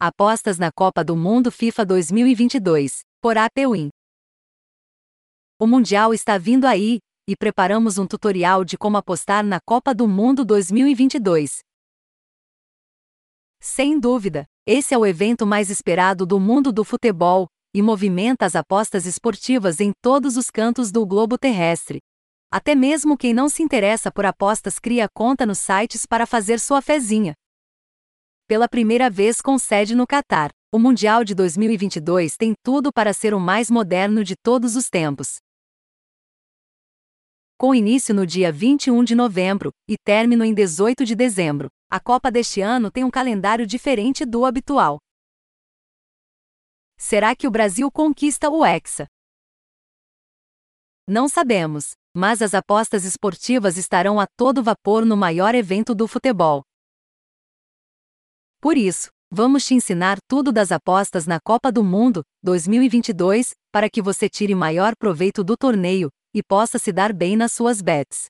Apostas na Copa do Mundo FIFA 2022, por APWin. O Mundial está vindo aí, e preparamos um tutorial de como apostar na Copa do Mundo 2022. Sem dúvida, esse é o evento mais esperado do mundo do futebol e movimenta as apostas esportivas em todos os cantos do globo terrestre. Até mesmo quem não se interessa por apostas cria conta nos sites para fazer sua fezinha pela primeira vez com sede no Catar. O Mundial de 2022 tem tudo para ser o mais moderno de todos os tempos. Com início no dia 21 de novembro e término em 18 de dezembro, a Copa deste ano tem um calendário diferente do habitual. Será que o Brasil conquista o Hexa? Não sabemos, mas as apostas esportivas estarão a todo vapor no maior evento do futebol. Por isso, vamos te ensinar tudo das apostas na Copa do Mundo 2022 para que você tire maior proveito do torneio e possa se dar bem nas suas bets.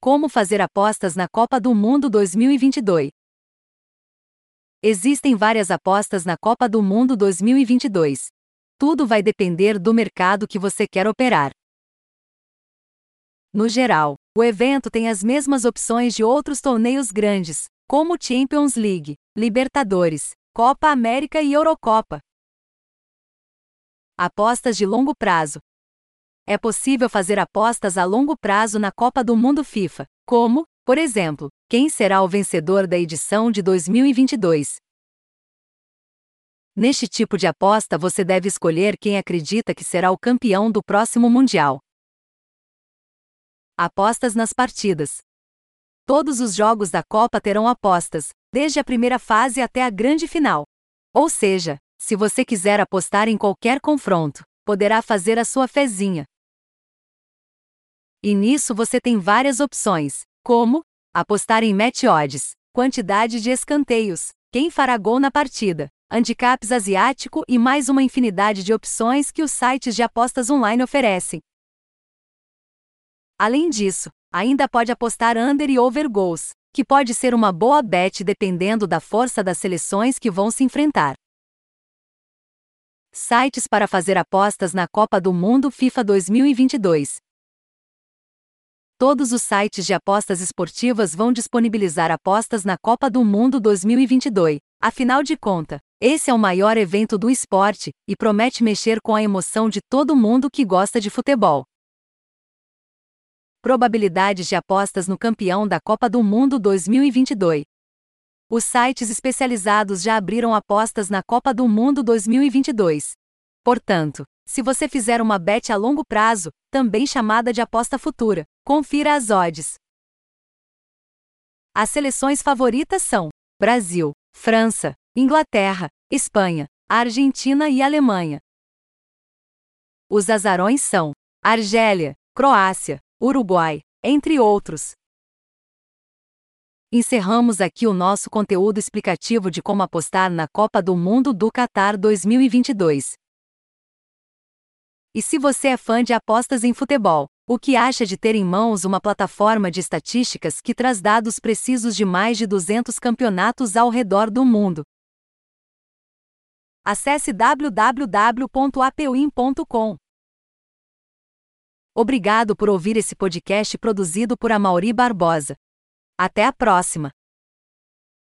Como fazer apostas na Copa do Mundo 2022? Existem várias apostas na Copa do Mundo 2022. Tudo vai depender do mercado que você quer operar. No geral, o evento tem as mesmas opções de outros torneios grandes, como Champions League, Libertadores, Copa América e Eurocopa. Apostas de longo prazo. É possível fazer apostas a longo prazo na Copa do Mundo FIFA, como, por exemplo, quem será o vencedor da edição de 2022. Neste tipo de aposta você deve escolher quem acredita que será o campeão do próximo Mundial. Apostas nas partidas. Todos os jogos da Copa terão apostas, desde a primeira fase até a grande final. Ou seja, se você quiser apostar em qualquer confronto, poderá fazer a sua fezinha. E nisso você tem várias opções, como apostar em match odds, quantidade de escanteios, quem fará gol na partida, handicaps asiático e mais uma infinidade de opções que os sites de apostas online oferecem. Além disso, ainda pode apostar under e over goals, que pode ser uma boa bet dependendo da força das seleções que vão se enfrentar. Sites para fazer apostas na Copa do Mundo FIFA 2022. Todos os sites de apostas esportivas vão disponibilizar apostas na Copa do Mundo 2022. Afinal de contas, esse é o maior evento do esporte e promete mexer com a emoção de todo mundo que gosta de futebol. Probabilidades de apostas no campeão da Copa do Mundo 2022. Os sites especializados já abriram apostas na Copa do Mundo 2022. Portanto, se você fizer uma bet a longo prazo, também chamada de aposta futura, confira as odds. As seleções favoritas são Brasil, França, Inglaterra, Espanha, Argentina e Alemanha. Os azarões são Argélia, Croácia, Uruguai, entre outros. Encerramos aqui o nosso conteúdo explicativo de como apostar na Copa do Mundo do Qatar 2022. E se você é fã de apostas em futebol, o que acha de ter em mãos uma plataforma de estatísticas que traz dados precisos de mais de 200 campeonatos ao redor do mundo? Acesse www.apwin.com. Obrigado por ouvir esse podcast produzido por Amauri Barbosa. Até a próxima!